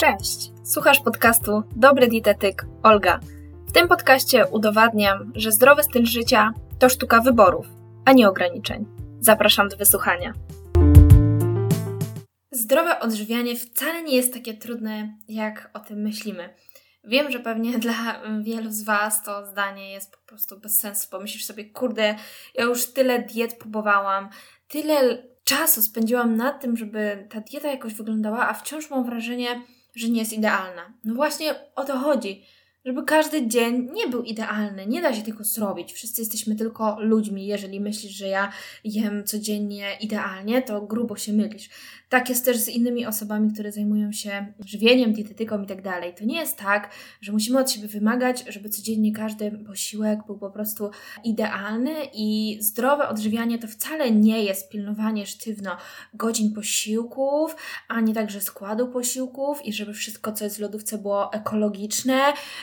Cześć! Słuchasz podcastu Dobry Dietetyk Olga. W tym podcaście udowadniam, że zdrowy styl życia to sztuka wyborów, a nie ograniczeń. Zapraszam do wysłuchania. Zdrowe odżywianie wcale nie jest takie trudne, jak o tym myślimy. Wiem, że pewnie dla wielu z Was to zdanie jest po prostu bez sensu. Pomyślisz sobie, kurde, ja już tyle diet próbowałam, tyle czasu spędziłam na tym, żeby ta dieta jakoś wyglądała, a wciąż mam wrażenie, że nie jest idealna. No właśnie o to chodzi żeby każdy dzień nie był idealny. Nie da się tego zrobić. Wszyscy jesteśmy tylko ludźmi. Jeżeli myślisz, że ja jem codziennie idealnie, to grubo się mylisz. Tak jest też z innymi osobami, które zajmują się żywieniem, dietetyką i tak dalej. To nie jest tak, że musimy od siebie wymagać, żeby codziennie każdy posiłek był po prostu idealny i zdrowe odżywianie to wcale nie jest pilnowanie sztywno godzin posiłków, ani także składu posiłków i żeby wszystko, co jest w lodówce było ekologiczne,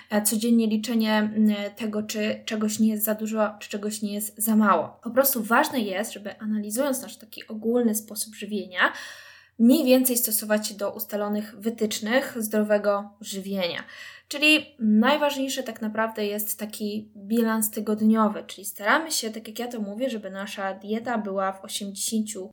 E, codziennie liczenie tego, czy czegoś nie jest za dużo, czy czegoś nie jest za mało. Po prostu ważne jest, żeby analizując nasz taki ogólny sposób żywienia, mniej więcej stosować się do ustalonych wytycznych zdrowego żywienia. Czyli najważniejsze tak naprawdę jest taki bilans tygodniowy, czyli staramy się, tak jak ja to mówię, żeby nasza dieta była w 80%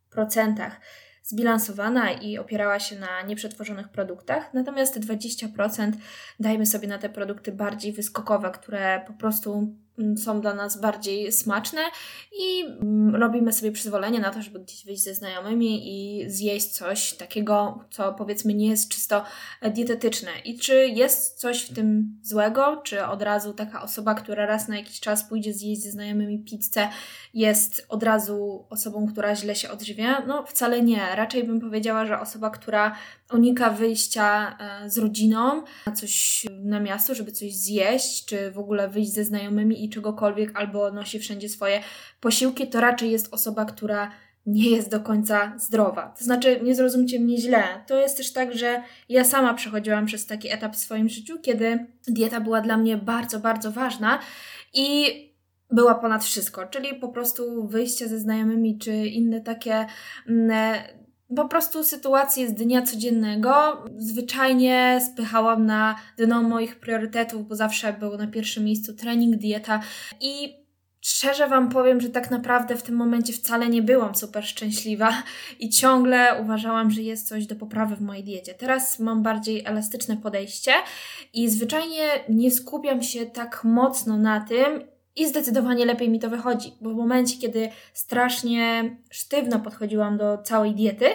zbilansowana i opierała się na nieprzetworzonych produktach, natomiast te 20% dajmy sobie na te produkty bardziej wyskokowe, które po prostu są dla nas bardziej smaczne i mm, robimy sobie przyzwolenie na to, żeby gdzieś wyjść ze znajomymi i zjeść coś takiego, co powiedzmy nie jest czysto dietetyczne. I czy jest coś w tym złego, czy od razu taka osoba, która raz na jakiś czas pójdzie zjeść ze znajomymi pizzę, jest od razu osobą, która źle się odżywia? No wcale nie. Raczej bym powiedziała, że osoba, która unika wyjścia e, z rodziną na coś na miasto, żeby coś zjeść, czy w ogóle wyjść ze znajomymi i czegokolwiek, albo nosi wszędzie swoje posiłki, to raczej jest osoba, która nie jest do końca zdrowa. To znaczy, nie zrozumcie mnie źle. To jest też tak, że ja sama przechodziłam przez taki etap w swoim życiu, kiedy dieta była dla mnie bardzo, bardzo ważna i była ponad wszystko, czyli po prostu wyjście ze znajomymi, czy inne takie mm, po prostu sytuacje z dnia codziennego zwyczajnie spychałam na dno moich priorytetów, bo zawsze był na pierwszym miejscu trening, dieta i Szczerze Wam powiem, że tak naprawdę w tym momencie wcale nie byłam super szczęśliwa i ciągle uważałam, że jest coś do poprawy w mojej diecie. Teraz mam bardziej elastyczne podejście i zwyczajnie nie skupiam się tak mocno na tym, i zdecydowanie lepiej mi to wychodzi, bo w momencie, kiedy strasznie sztywno podchodziłam do całej diety,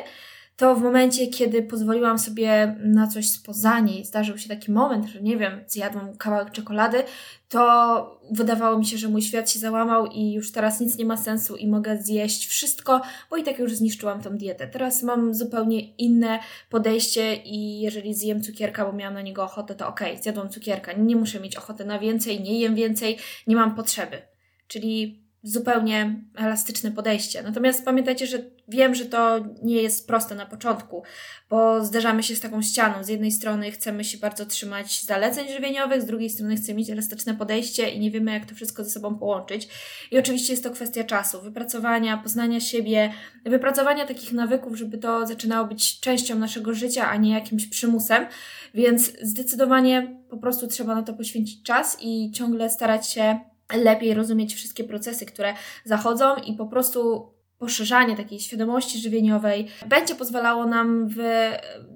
to w momencie, kiedy pozwoliłam sobie na coś spoza niej, zdarzył się taki moment, że nie wiem, zjadłam kawałek czekolady, to wydawało mi się, że mój świat się załamał i już teraz nic nie ma sensu i mogę zjeść wszystko, bo i tak już zniszczyłam tą dietę. Teraz mam zupełnie inne podejście i jeżeli zjem cukierka, bo miałam na niego ochotę, to okej, okay, zjadłam cukierka. Nie muszę mieć ochoty na więcej, nie jem więcej, nie mam potrzeby. Czyli zupełnie elastyczne podejście. Natomiast pamiętajcie, że wiem, że to nie jest proste na początku, bo zderzamy się z taką ścianą. Z jednej strony chcemy się bardzo trzymać zaleceń żywieniowych, z drugiej strony chcemy mieć elastyczne podejście i nie wiemy, jak to wszystko ze sobą połączyć. I oczywiście jest to kwestia czasu, wypracowania, poznania siebie, wypracowania takich nawyków, żeby to zaczynało być częścią naszego życia, a nie jakimś przymusem. Więc zdecydowanie po prostu trzeba na to poświęcić czas i ciągle starać się lepiej rozumieć wszystkie procesy, które zachodzą i po prostu poszerzanie takiej świadomości żywieniowej będzie pozwalało nam w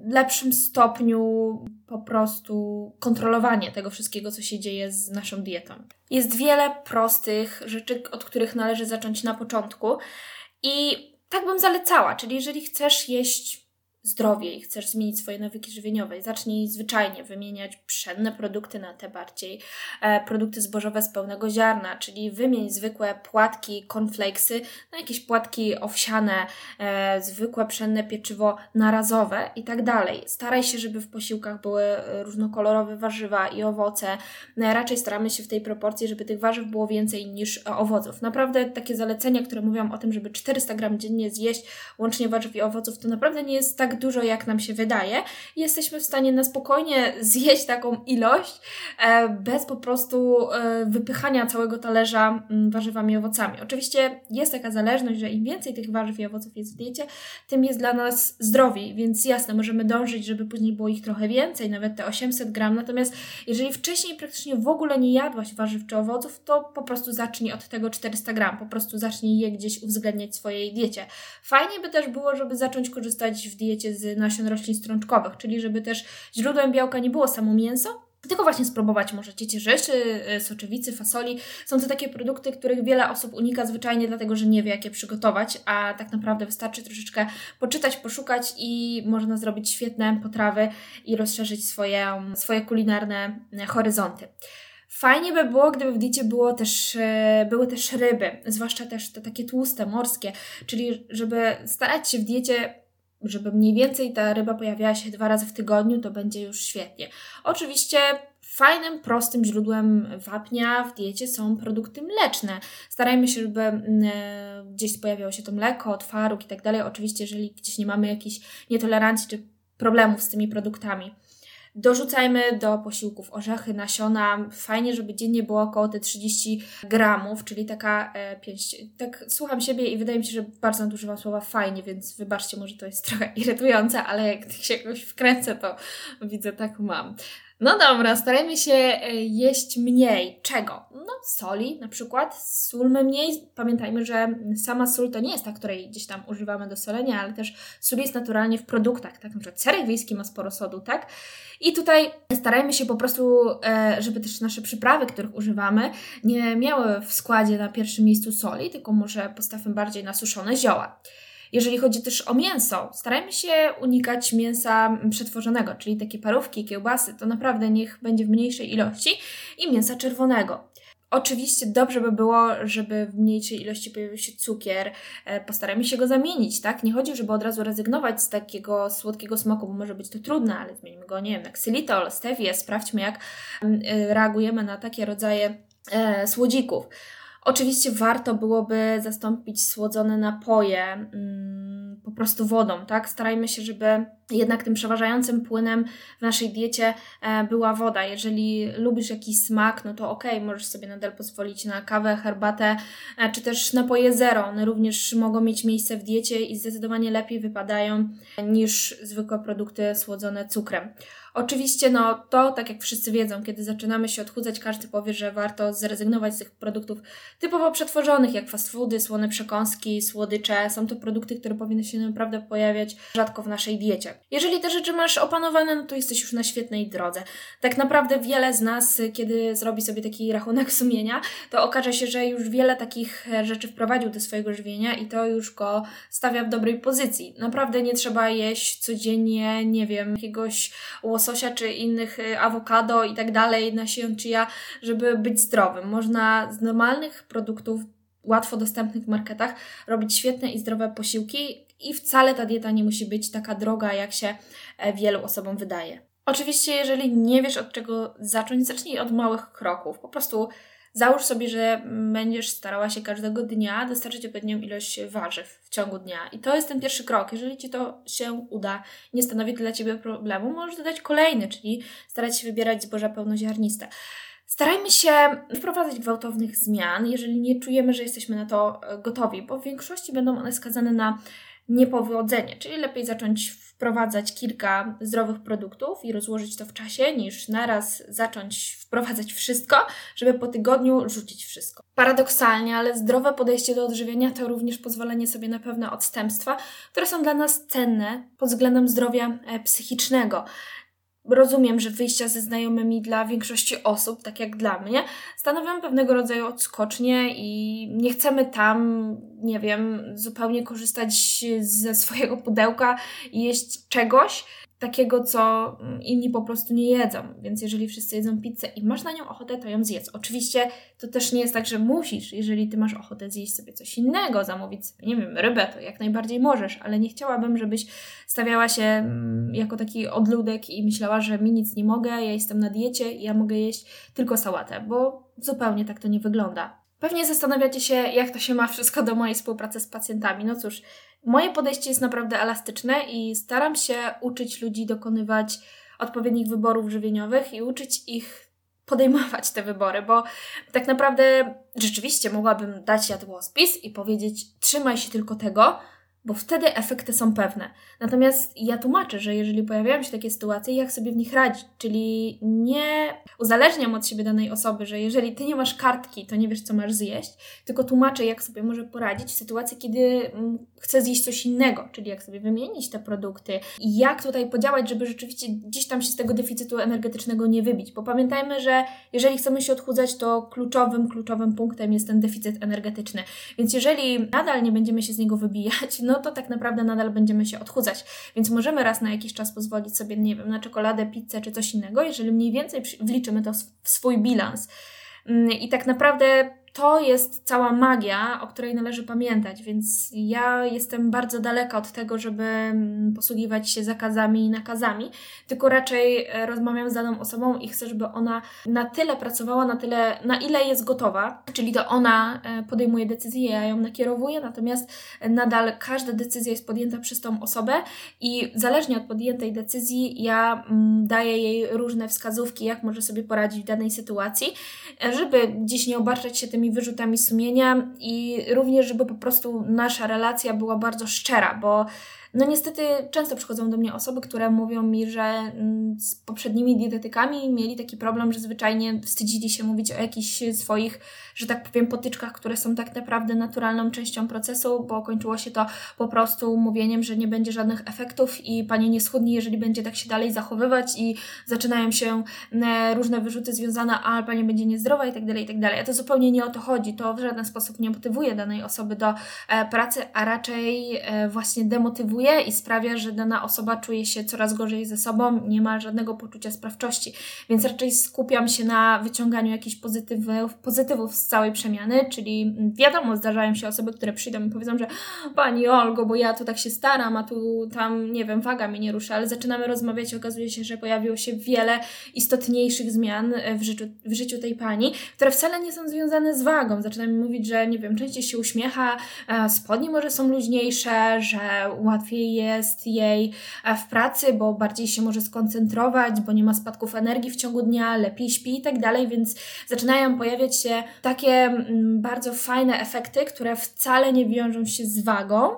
lepszym stopniu po prostu kontrolowanie tego wszystkiego, co się dzieje z naszą dietą. Jest wiele prostych rzeczy, od których należy zacząć na początku i tak bym zalecała, czyli jeżeli chcesz jeść zdrowie i chcesz zmienić swoje nawyki żywieniowe, zacznij zwyczajnie wymieniać pszenne produkty na te bardziej e, produkty zbożowe z pełnego ziarna, czyli wymień zwykłe płatki, cornflakesy na jakieś płatki owsiane, e, zwykłe pszenne pieczywo narazowe i tak dalej. Staraj się, żeby w posiłkach były e, różnokolorowe warzywa i owoce. E, raczej staramy się w tej proporcji, żeby tych warzyw było więcej niż e, owoców. Naprawdę takie zalecenia, które mówią o tym, żeby 400 gram dziennie zjeść łącznie warzyw i owoców, to naprawdę nie jest tak tak dużo, jak nam się wydaje. Jesteśmy w stanie na spokojnie zjeść taką ilość e, bez po prostu e, wypychania całego talerza m, warzywami i owocami. Oczywiście jest taka zależność, że im więcej tych warzyw i owoców jest w diecie, tym jest dla nas zdrowiej, więc jasne, możemy dążyć, żeby później było ich trochę więcej, nawet te 800 gram. Natomiast jeżeli wcześniej praktycznie w ogóle nie jadłaś warzyw czy owoców, to po prostu zacznij od tego 400 gram, po prostu zacznij je gdzieś uwzględniać w swojej diecie. Fajnie by też było, żeby zacząć korzystać w diecie z nasion roślin strączkowych, czyli żeby też źródłem białka nie było samo mięso, tylko właśnie spróbować może ciecierzycy, y, soczewicy, fasoli. Są to takie produkty, których wiele osób unika zwyczajnie dlatego, że nie wie, jak je przygotować, a tak naprawdę wystarczy troszeczkę poczytać, poszukać i można zrobić świetne potrawy i rozszerzyć swoje, swoje kulinarne horyzonty. Fajnie by było, gdyby w diecie było też, e, były też ryby, zwłaszcza też te takie tłuste, morskie, czyli żeby starać się w diecie żeby mniej więcej ta ryba pojawiała się dwa razy w tygodniu, to będzie już świetnie. Oczywiście fajnym, prostym źródłem wapnia w diecie są produkty mleczne. Starajmy się, żeby mm, e, gdzieś pojawiało się to mleko, twaróg i tak dalej. Oczywiście, jeżeli gdzieś nie mamy jakiejś nietolerancji czy problemów z tymi produktami. Dorzucajmy do posiłków orzechy, nasiona. Fajnie, żeby dziennie było około te 30 gramów, czyli taka e, pięść. Tak słucham siebie i wydaje mi się, że bardzo nadużywam słowa fajnie, więc wybaczcie, może to jest trochę irytujące, ale jak się jakoś wkręcę, to widzę, tak mam. No dobra, starajmy się e, jeść mniej. Czego? No, soli na przykład. Sólmy mniej. Pamiętajmy, że sama sól to nie jest ta, której gdzieś tam używamy do solenia, ale też sól jest naturalnie w produktach, tak? Na przykład serek wiejski ma sporo sodu, tak? I tutaj starajmy się po prostu, e, żeby też nasze przyprawy, których używamy, nie miały w składzie na pierwszym miejscu soli, tylko może postawmy bardziej na suszone zioła. Jeżeli chodzi też o mięso, starajmy się unikać mięsa przetworzonego, czyli takie parówki, kiełbasy, to naprawdę niech będzie w mniejszej ilości i mięsa czerwonego. Oczywiście dobrze by było, żeby w mniejszej ilości pojawił się cukier. E, postarajmy się go zamienić, tak? Nie chodzi, żeby od razu rezygnować z takiego słodkiego smaku, bo może być to trudne, ale zmienimy go, nie wiem, na ksylitol, stevia. Sprawdźmy, jak e, reagujemy na takie rodzaje e, słodzików. Oczywiście warto byłoby zastąpić słodzone napoje mm, po prostu wodą, tak? Starajmy się, żeby jednak tym przeważającym płynem w naszej diecie e, była woda. Jeżeli lubisz jakiś smak, no to ok, możesz sobie nadal pozwolić na kawę, herbatę, e, czy też napoje zero. One również mogą mieć miejsce w diecie i zdecydowanie lepiej wypadają niż zwykłe produkty słodzone cukrem. Oczywiście, no to, tak jak wszyscy wiedzą, kiedy zaczynamy się odchudzać, każdy powie, że warto zrezygnować z tych produktów typowo przetworzonych, jak fast foody, słone przekąski, słodycze. Są to produkty, które powinny się naprawdę pojawiać rzadko w naszej diecie. Jeżeli te rzeczy masz opanowane, no to jesteś już na świetnej drodze. Tak naprawdę wiele z nas, kiedy zrobi sobie taki rachunek sumienia, to okaże się, że już wiele takich rzeczy wprowadził do swojego żywienia i to już go stawia w dobrej pozycji. Naprawdę nie trzeba jeść codziennie, nie wiem, jakiegoś łososia czy innych y, awokado i tak dalej, nasion ja, żeby być zdrowym. Można z normalnych produktów łatwo dostępnych w marketach robić świetne i zdrowe posiłki i wcale ta dieta nie musi być taka droga, jak się e, wielu osobom wydaje. Oczywiście, jeżeli nie wiesz od czego zacząć, zacznij od małych kroków. Po prostu załóż sobie, że będziesz starała się każdego dnia dostarczyć odpowiednią ilość warzyw w ciągu dnia. I to jest ten pierwszy krok. Jeżeli ci to się uda, nie stanowi dla ciebie problemu, możesz dodać kolejny, czyli starać się wybierać zboża pełnoziarniste. Starajmy się wprowadzać gwałtownych zmian, jeżeli nie czujemy, że jesteśmy na to e, gotowi, bo w większości będą one skazane na niepowodzenie, czyli lepiej zacząć wprowadzać kilka zdrowych produktów i rozłożyć to w czasie, niż naraz zacząć wprowadzać wszystko, żeby po tygodniu rzucić wszystko. Paradoksalnie, ale zdrowe podejście do odżywienia to również pozwolenie sobie na pewne odstępstwa, które są dla nas cenne pod względem zdrowia e, psychicznego. Rozumiem, że wyjścia ze znajomymi dla większości osób, tak jak dla mnie, stanowią pewnego rodzaju odskocznie i nie chcemy tam, nie wiem, zupełnie korzystać ze swojego pudełka i jeść czegoś, takiego, co inni po prostu nie jedzą. Więc jeżeli wszyscy jedzą pizzę i masz na nią ochotę, to ją zjedz. Oczywiście to też nie jest tak, że musisz. Jeżeli ty masz ochotę zjeść sobie coś innego, zamówić sobie, nie wiem, rybę, to jak najbardziej możesz, ale nie chciałabym, żebyś stawiała się mm, jako taki odludek i myślała, że mi nic nie mogę, ja jestem na diecie i ja mogę jeść tylko sałatę, bo zupełnie tak to nie wygląda. Pewnie zastanawiacie się, jak to się ma wszystko do mojej współpracy z pacjentami. No cóż, Moje podejście jest naprawdę elastyczne i staram się uczyć ludzi dokonywać odpowiednich wyborów żywieniowych i uczyć ich podejmować te wybory, bo tak naprawdę rzeczywiście mogłabym dać jadłospis i powiedzieć: trzymaj się tylko tego, bo wtedy efekty są pewne. Natomiast ja tłumaczę, że jeżeli pojawiają się takie sytuacje, jak sobie w nich radzić, czyli nie uzależniam od siebie danej osoby, że jeżeli ty nie masz kartki, to nie wiesz, co masz zjeść, tylko tłumaczę, jak sobie może poradzić w sytuacji, kiedy mm, chcę zjeść coś innego, czyli jak sobie wymienić te produkty i jak tutaj podziałać, żeby rzeczywiście gdzieś tam się z tego deficytu energetycznego nie wybić. Bo pamiętajmy, że jeżeli chcemy się odchudzać, to kluczowym, kluczowym punktem jest ten deficyt energetyczny. Więc jeżeli nadal nie będziemy się z niego wybijać, no to tak naprawdę nadal będziemy się odchudzać. Więc możemy raz na jakiś czas pozwolić sobie, nie wiem, na czekoladę, pizzę czy coś innego, jeżeli mniej więcej wliczymy to w swój bilans. Mm, I tak naprawdę to jest cała magia, o której należy pamiętać, więc ja jestem bardzo daleka od tego, żeby mm, posługiwać się zakazami i nakazami, tylko raczej e, rozmawiam z daną osobą i chcę, żeby ona na tyle pracowała, na tyle, na ile jest gotowa, czyli to ona e, podejmuje decyzję, ja ją nakierowuję, natomiast nadal każda decyzja jest podjęta przez tą osobę i zależnie od podjętej decyzji ja mm, daję jej różne wskazówki, jak może sobie poradzić w danej sytuacji, e, żeby gdzieś nie obarczać się tym tymi wyrzutami sumienia i również, żeby po prostu nasza relacja była bardzo szczera, bo no niestety często przychodzą do mnie osoby, które mówią mi, że mm, z poprzednimi dietetykami mieli taki problem, że zwyczajnie wstydzili się mówić o jakichś swoich, że tak powiem, potyczkach, które są tak naprawdę naturalną częścią procesu, bo kończyło się to po prostu mówieniem, że nie będzie żadnych efektów i pani nie schudnie, jeżeli będzie tak się dalej zachowywać i zaczynają się e, różne wyrzuty związane, a pani będzie niezdrowa i tak dalej, i tak dalej. A to zupełnie nie o to chodzi. To w żaden sposób nie motywuje danej osoby do e, pracy, a raczej e, właśnie demotywuje i sprawia, że dana osoba czuje się coraz gorzej ze sobą, nie ma żadnego poczucia sprawczości. Więc raczej skupiam się na wyciąganiu jakichś pozytywów, pozytywów z całej przemiany, czyli wiadomo, zdarzają się osoby, które przyjdą i powiedzą, że Pani Olgo, bo ja tu tak się staram, a tu tam, nie wiem, waga mi nie rusza, ale zaczynamy rozmawiać i okazuje się, że pojawiło się wiele istotniejszych zmian w życiu, w życiu tej Pani, które wcale nie są związane z wagą. Zaczynamy mówić, że, nie wiem, częściej się uśmiecha, spodnie może są luźniejsze, że łatwiej łatwiej jest jej e, w pracy, bo bardziej się może skoncentrować, bo nie ma spadków energii w ciągu dnia, lepiej śpi i tak dalej, więc zaczynają pojawiać się takie mm, bardzo fajne efekty, które wcale nie wiążą się z wagą,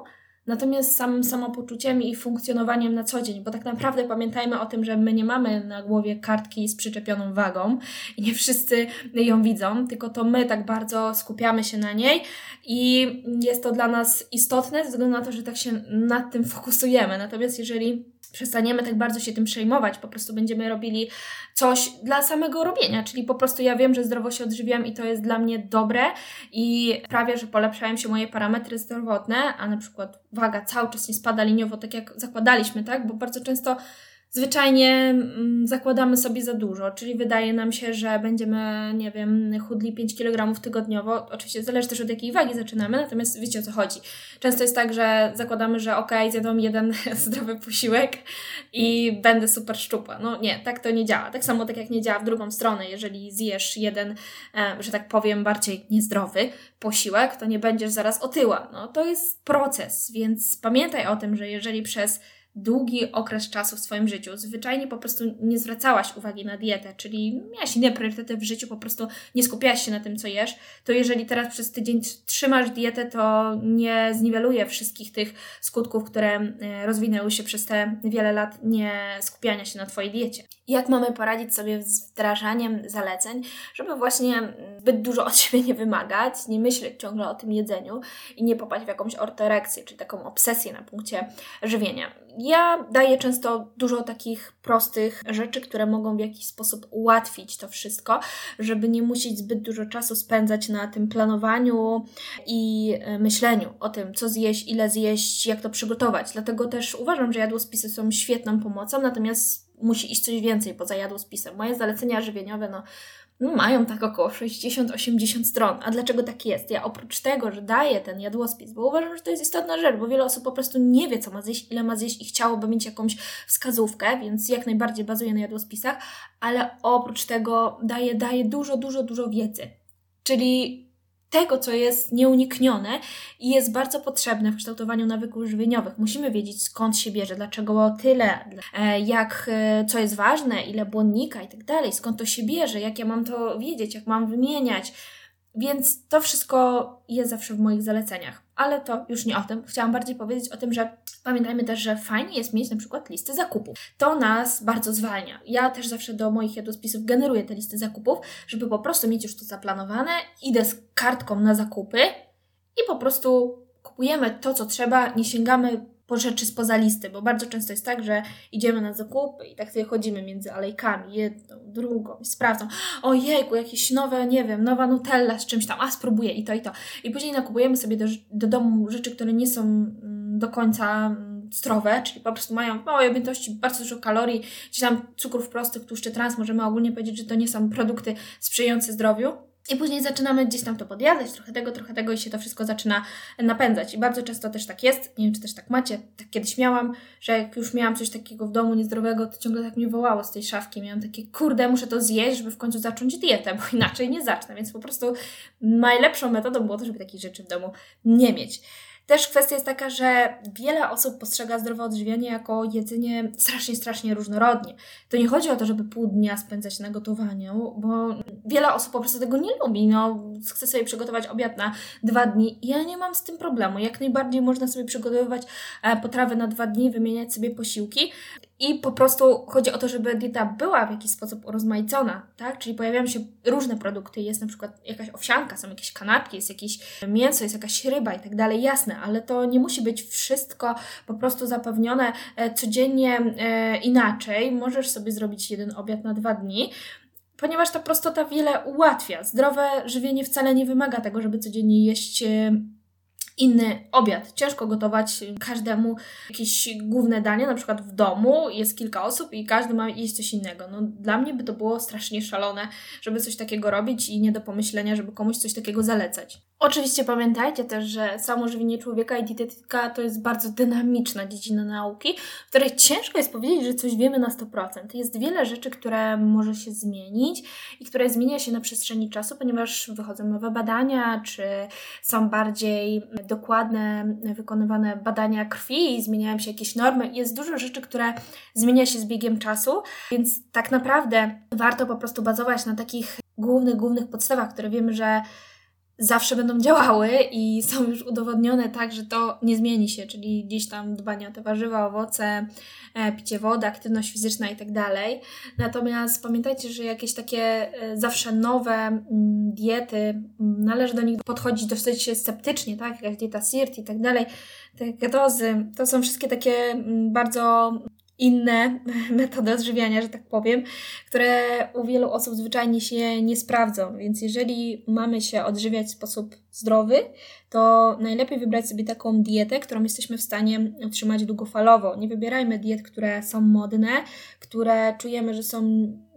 Natomiast samym samopoczuciem i funkcjonowaniem na co dzień, bo tak naprawdę pamiętajmy o tym, że my nie mamy na głowie kartki z przyczepioną wagą i nie wszyscy ją widzą, tylko to my tak bardzo skupiamy się na niej i jest to dla nas istotne ze względu na to, że tak się nad tym fokusujemy. Natomiast jeżeli przestaniemy tak bardzo się tym przejmować, po prostu będziemy robili coś dla samego robienia, czyli po prostu ja wiem, że zdrowo się odżywiam i to jest dla mnie dobre i prawie, że polepszają się moje parametry zdrowotne, a na przykład waga cały czas nie spada liniowo, tak jak zakładaliśmy, tak? Bo bardzo często zwyczajnie mm, zakładamy sobie za dużo, czyli wydaje nam się, że będziemy, nie wiem, chudli 5 kg tygodniowo. Oczywiście zależy też od jakiej wagi zaczynamy, natomiast wiecie o co chodzi. Często jest tak, że zakładamy, że ok, zjadłam jeden zdrowy posiłek i będę super szczupła. No nie, tak to nie działa. Tak samo tak jak nie działa w drugą stronę. Jeżeli zjesz jeden, e, że tak powiem, bardziej niezdrowy posiłek, to nie będziesz zaraz otyła. No to jest proces, więc pamiętaj o tym, że jeżeli przez długi okres czasu w swoim życiu, zwyczajnie po prostu nie zwracałaś uwagi na dietę, czyli miałaś inne priorytety w życiu, po prostu nie skupiałaś się na tym, co jesz, to jeżeli teraz przez tydzień trzymasz dietę, to nie zniweluje wszystkich tych skutków, które e, rozwinęły się przez te wiele lat nie skupiania się na Twojej diecie. Jak mamy poradzić sobie z wdrażaniem zaleceń, żeby właśnie zbyt dużo od siebie nie wymagać, nie myśleć ciągle o tym jedzeniu i nie popaść w jakąś ortoreksję, czy taką obsesję na punkcie żywienia ja daję często dużo takich prostych rzeczy, które mogą w jakiś sposób ułatwić to wszystko, żeby nie musieć zbyt dużo czasu spędzać na tym planowaniu i e, myśleniu o tym, co zjeść, ile zjeść, jak to przygotować. Dlatego też uważam, że jadłospisy są świetną pomocą, natomiast musi iść coś więcej poza jadłospisem. Moje zalecenia żywieniowe, no no, mają tak około 60-80 stron. A dlaczego tak jest? Ja oprócz tego, że daję ten jadłospis, bo uważam, że to jest istotna rzecz, bo wiele osób po prostu nie wie, co ma zjeść, ile ma zjeść i chciałoby mieć jakąś wskazówkę, więc jak najbardziej bazuję na jadłospisach, ale oprócz tego daję, daję dużo, dużo, dużo wiedzy. Czyli tego, co jest nieuniknione i jest bardzo potrzebne w kształtowaniu nawyków żywieniowych. Musimy wiedzieć, skąd się bierze, dlaczego tyle, e, jak, e, co jest ważne, ile błonnika i tak dalej, skąd to się bierze, jak ja mam to wiedzieć, jak mam wymieniać. Więc to wszystko jest zawsze w moich zaleceniach. Ale to już nie o tym. Chciałam bardziej powiedzieć o tym, że pamiętajmy też, że fajnie jest mieć na przykład listy zakupów. To nas bardzo zwalnia. Ja też zawsze do moich jadłospisów generuję te listy zakupów, żeby po prostu mieć już to zaplanowane. Idę z kartką na zakupy i po prostu kupujemy to, co trzeba, nie sięgamy po rzeczy spoza listy, bo bardzo często jest tak, że idziemy na zakupy i tak sobie chodzimy między alejkami, jedną, drugą i sprawdzą, ojejku, jakieś nowe, nie wiem, nowa Nutella z czymś tam, a spróbuję i to i to. I później nakupujemy sobie do, do domu rzeczy, które nie są mm, do końca mm, zdrowe, czyli po prostu mają w małej objętości bardzo dużo kalorii, czy tam cukrów prostych, tłuszczy trans, możemy ogólnie powiedzieć, że to nie są produkty sprzyjające zdrowiu. I później zaczynamy gdzieś tam to podjadać, trochę tego, trochę tego i się to wszystko zaczyna napędzać. I bardzo często też tak jest, nie wiem czy też tak macie, tak kiedyś miałam, że jak już miałam coś takiego w domu niezdrowego, to ciągle tak mnie wołało z tej szafki. Miałam takie, kurde, muszę to zjeść, żeby w końcu zacząć dietę, bo inaczej nie zacznę. Więc po prostu najlepszą metodą było to, żeby takich rzeczy w domu nie mieć. Też kwestia jest taka, że wiele osób postrzega zdrowe odżywianie jako jedzenie strasznie, strasznie różnorodnie. To nie chodzi o to, żeby pół dnia spędzać na gotowaniu, bo wiele osób po prostu tego nie lubi. No, chce sobie przygotować obiad na dwa dni. Ja nie mam z tym problemu. Jak najbardziej można sobie przygotowywać e, potrawy na dwa dni, wymieniać sobie posiłki. I po prostu chodzi o to, żeby dieta była w jakiś sposób urozmaicona, tak? Czyli pojawiają się różne produkty, jest na przykład jakaś owsianka, są jakieś kanapki, jest jakieś mięso, jest jakaś ryba i tak dalej, jasne, ale to nie musi być wszystko po prostu zapewnione e, codziennie e, inaczej. Możesz sobie zrobić jeden obiad na dwa dni, ponieważ ta prostota wiele ułatwia. Zdrowe żywienie wcale nie wymaga tego, żeby codziennie jeść e, inny obiad. Ciężko gotować każdemu jakieś główne danie, na przykład w domu jest kilka osób i każdy ma jeść coś innego. No, dla mnie by to było strasznie szalone, żeby coś takiego robić i nie do pomyślenia, żeby komuś coś takiego zalecać. Oczywiście pamiętajcie też, że samo żywienie człowieka i dietetyka to jest bardzo dynamiczna dziedzina nauki, w której ciężko jest powiedzieć, że coś wiemy na 100%. Jest wiele rzeczy, które może się zmienić i które zmienia się na przestrzeni czasu, ponieważ wychodzą nowe badania, czy są bardziej dokładne wykonywane badania krwi i zmieniają się jakieś normy. Jest dużo rzeczy, które zmienia się z biegiem czasu, więc tak naprawdę warto po prostu bazować na takich głównych, głównych podstawach, które wiemy, że zawsze będą działały i są już udowodnione tak, że to nie zmieni się, czyli gdzieś tam dbanie o te warzywa, owoce, e, picie wody, aktywność fizyczna i tak dalej. Natomiast pamiętajcie, że jakieś takie e, zawsze nowe mm, diety, mm, należy do nich podchodzić dosyć sceptycznie, tak? Jakaś dieta SIRT i tak dalej, te ketozy, to są wszystkie takie mm, bardzo inne metody odżywiania, że tak powiem, które u wielu osób zwyczajnie się nie sprawdzą. Więc jeżeli mamy się odżywiać w sposób zdrowy, to najlepiej wybrać sobie taką dietę, którą jesteśmy w stanie utrzymać długofalowo. Nie wybierajmy diet, które są modne, które czujemy, że są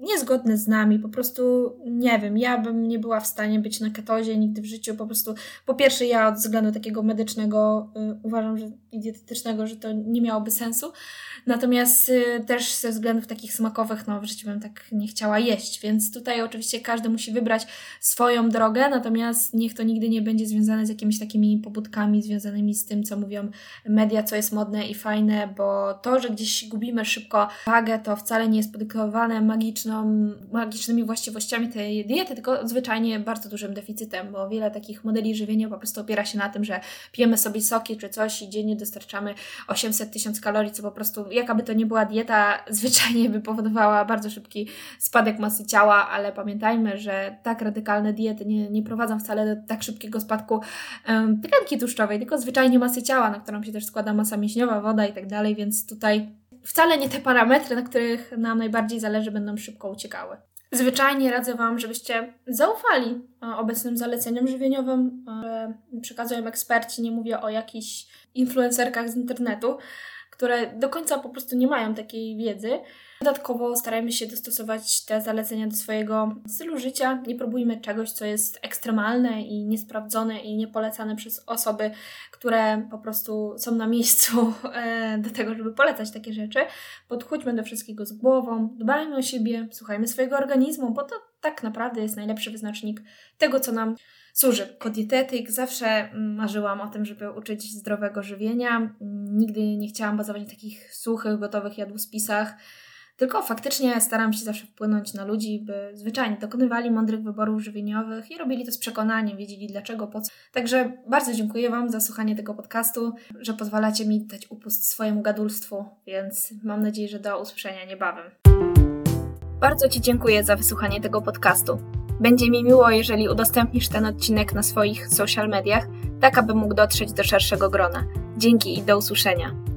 niezgodne z nami. Po prostu nie wiem, ja bym nie była w stanie być na ketozie nigdy w życiu. Po prostu, po pierwsze, ja od względu takiego medycznego y, uważam, że i dietetycznego, że to nie miałoby sensu. Natomiast y, też ze względów takich smakowych, no w życiu bym tak nie chciała jeść. Więc tutaj oczywiście każdy musi wybrać swoją drogę, natomiast niech to nigdy nie będzie związane z jakimiś takimi pobudkami związanymi z tym, co mówią media, co jest modne i fajne, bo to, że gdzieś gubimy szybko wagę, to wcale nie jest podyktowane magiczną, magicznymi właściwościami tej diety, tylko zwyczajnie bardzo dużym deficytem, bo wiele takich modeli żywienia po prostu opiera się na tym, że pijemy sobie soki czy coś i dziennie dostarczamy 800 tysięcy kalorii, co po prostu, jakaby to nie była dieta, zwyczajnie by powodowała bardzo szybki spadek masy ciała, ale pamiętajmy, że tak radykalne diety nie, nie prowadzą wcale do tak szybkiego spadku um, tkanki tłuszczowej, tylko zwyczajnie masy ciała, na którą się też składa masa mięśniowa, woda i tak dalej, więc tutaj wcale nie te parametry, na których nam najbardziej zależy, będą szybko uciekały. Zwyczajnie radzę Wam, żebyście zaufali e, obecnym zaleceniom żywieniowym, które przekazują eksperci. Nie mówię o jakichś influencerkach z internetu, które do końca po prostu nie mają takiej wiedzy. Dodatkowo starajmy się dostosować te zalecenia do swojego stylu życia. Nie próbujmy czegoś, co jest ekstremalne i niesprawdzone i niepolecane przez osoby, które po prostu są na miejscu e, do tego, żeby polecać takie rzeczy. Podchódźmy do wszystkiego z głową, dbajmy o siebie, słuchajmy swojego organizmu, bo to tak naprawdę jest najlepszy wyznacznik tego, co nam Cóż, jako dietetyk zawsze marzyłam o tym, żeby uczyć zdrowego żywienia. Nigdy nie chciałam bazować na takich suchych, gotowych jadłospisach. Tylko faktycznie staram się zawsze wpłynąć na ludzi, by zwyczajnie dokonywali mądrych wyborów żywieniowych i robili to z przekonaniem, wiedzieli dlaczego, po co. Także bardzo dziękuję Wam za słuchanie tego podcastu, że pozwalacie mi dać upust swojemu gadulstwu, więc mam nadzieję, że do usłyszenia niebawem. Bardzo Ci dziękuję za wysłuchanie tego podcastu. Będzie mi miło, jeżeli udostępnisz ten odcinek na swoich social mediach, tak aby mógł dotrzeć do szerszego grona. Dzięki i do usłyszenia.